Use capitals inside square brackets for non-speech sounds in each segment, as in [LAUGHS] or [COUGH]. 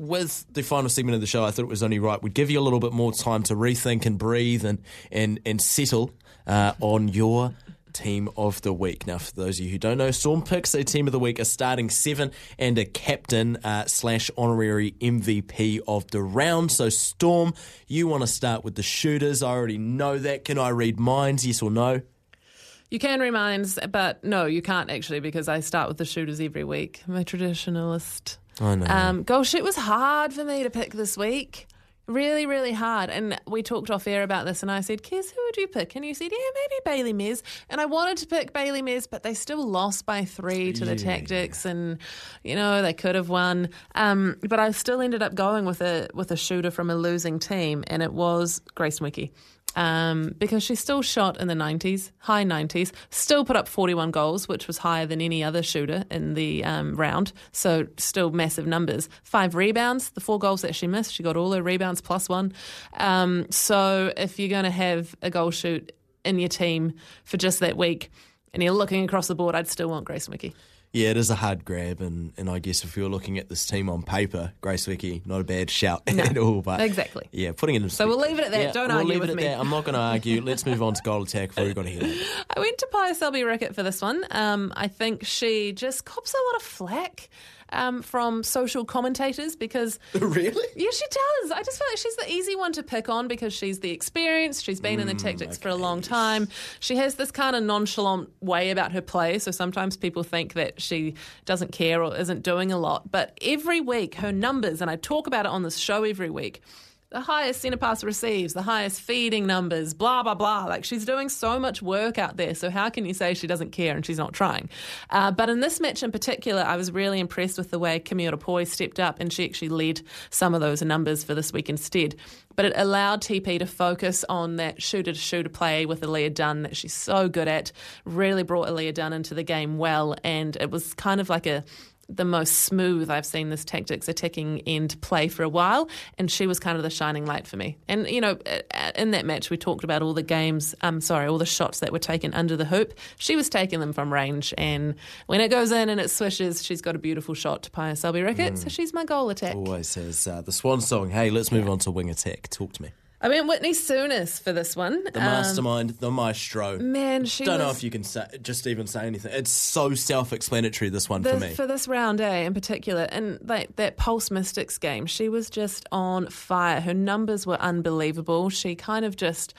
with the final segment of the show, I thought it was only right. We'd give you a little bit more time to rethink and breathe and and and settle uh, on your team of the week. Now, for those of you who don't know, Storm picks a team of the week, a starting seven and a captain uh, slash honorary MVP of the round. So, Storm, you want to start with the shooters. I already know that. Can I read minds? Yes or no? You can read minds, but no, you can't actually because I start with the shooters every week. I'm a traditionalist. I know. Um, goal shoot was hard for me to pick this week. Really, really hard. And we talked off air about this, and I said, Kes, who would you pick? And you said, yeah, maybe Bailey Mes. And I wanted to pick Bailey Mes, but they still lost by three to the Yeah. Tactix, and, you know, they could have won. Um, but I still ended up going with a, with a shooter from a losing team, and it was Grace Nweke. Um, because she still shot in the 90s, high 90s, still put up 41 goals, which was higher than any other shooter in the um, round. So, still massive numbers. Five rebounds, the four goals that she missed, she got all her rebounds plus one. Um, so, if you're going to have a goal shoot in your team for just that week and you're looking across the board, I'd still want Grace Nweke. Yeah, it is a hard grab, and, and I guess if you're looking at this team on paper, Grace Nweke, not a bad shout at all. But exactly. yeah, putting it in. So we'll leave it at that. Yeah, Don't we'll argue leave with at me. that. I'm not going to argue. [LAUGHS] Let's move on to goal attack before we got to hear. I went to Pia Selby Rickit for this one. Um, I think she just cops a lot of flack um, from social commentators because [LAUGHS] really? Yeah, she does. I just feel like she's the easy one to pick on because she's the experienced. She's been in the Tactix for a long time. She has this kind of nonchalant way about her play. So sometimes people think that she doesn't care or isn't doing a lot. But every week, her numbers, and I talk about it on this show every week. The highest centre pass receives, the highest feeding numbers, blah, blah, blah. Like she's doing so much work out there. So, how can you say she doesn't care and she's not trying? Uh, but in this match in particular, I was really impressed with the way Camille Poi stepped up and she actually led some of those numbers for this week instead. But it allowed TP to focus on that shooter to shooter play with Aliyah Dunn that she's so good at. Really brought Aliyah Dunn into the game well. And it was kind of like a the most smooth I've seen this Tactix attacking end play for a while, and she was kind of the shining light for me. And you know, in that match, we talked about all the games. Um, sorry, all the shots that were taken under the hoop. She was taking them from range, and when it goes in and it swishes, she's got a beautiful shot to Pia Selby Rickit. So she's my goal attack. Always says uh, the swan song. Hey, let's move on to wing attack. Talk to me. I mean, Whitney Souness for this one. The mastermind, the maestro. Um, Man, she Don't know if you can say, just even say anything. It's so self-explanatory. This one the, for me. for this round A in particular, and like that Pulse Mystics game, she was just on fire. Her numbers were unbelievable. She kind of just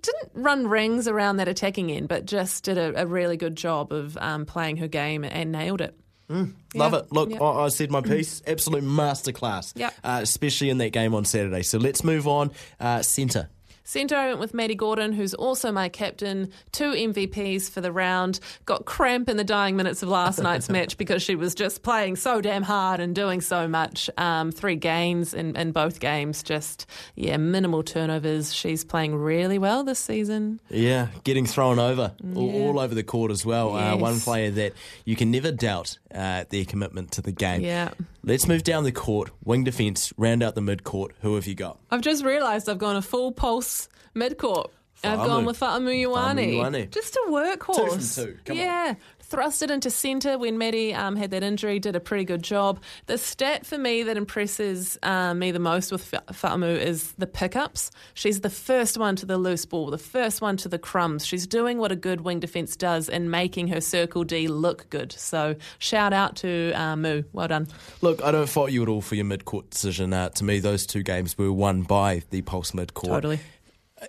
didn't run rings around that attacking end, but just did a, a really good job of um, playing her game and nailed it. Love Yeah, it. Look, yeah. I, I said my piece. Absolute masterclass. Yep. Uh, especially in that game on Saturday. So let's move on. Uh, centre. Centre, I went with Maddy Gordon, who's also my captain. Two MVPs for the round. Got cramp in the dying minutes of last [LAUGHS] night's match because she was just playing so damn hard and doing so much. Um, three gains in, in both games. Just, yeah, minimal turnovers. She's playing really well this season. Yeah, getting thrown over all, all over the court as well. Uh, one player that you can never doubt uh, their commitment to the game. Yeah. Let's move down the court. Wing defence, round out the mid court. Who have you got? I've just realised I've gone a full pulse mid court. I've Fa'amu. gone with Fa'amu Ioane. Ioane. Just a workhorse. Two from two. Come on. yeah. Thrust it into centre when Maddie um, had that injury, did a pretty good job. The stat for me that impresses uh, me the most with Fa- Fa'amu is the pickups. She's the first one to the loose ball, the first one to the crumbs. She's doing what a good wing defence does and making her circle D look good. So shout out to uh, Moo. Well done. Look, I don't fault you at all for your mid court decision. Uh, to me, those two games were won by the Pulse mid court. Totally.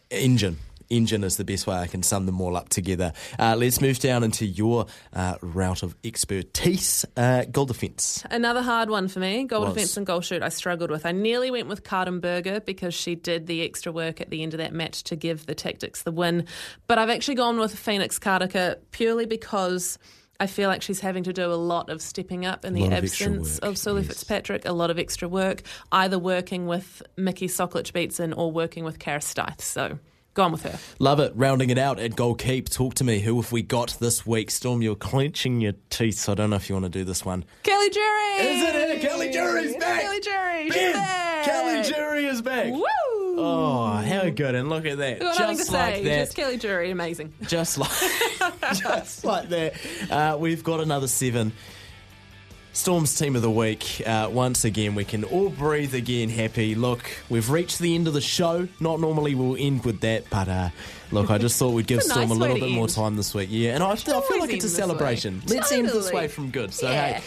Engine. Engine is the best way I can sum them all up together. Uh, let's move down into your uh, route of expertise. Uh, goal defence. Another hard one for me. Goal defence and goal shoot, I struggled with. I nearly went with Karin Burger because she did the extra work at the end of that match to give the Tactix the win. But I've actually gone with Phoenix Karaka purely because I feel like she's having to do a lot of stepping up in the of absence of Sulu yes. Fitzpatrick, a lot of extra work, either working with Mickey Sokolich Beatson or working with Kara Stith. So go on with her. Love it. Rounding it out at goal keep. Talk to me. Who have we got this week? Storm, you're clenching your teeth, so I don't know if you want to do this one. Kelly Jury! Is it her? Kelly Jury's back! Kelly! She's Ben, back! Kelly Jury is back. Woo! Oh, how good. And look at that. We've got nothing Just to like say. that. Just Kelly Jury, amazing. Just like, [LAUGHS] just like that. Uh, we've got another seven. Storm's team of the week. Uh, once again, we can all breathe again happy. Look, we've reached the end of the show. Not normally we'll end with that, but uh, look, I just thought we'd give [LAUGHS] a Storm nice a little bit more time this week. Yeah, and I, I feel like it's a end celebration. Let's end this way from good. So, Yeah. hey,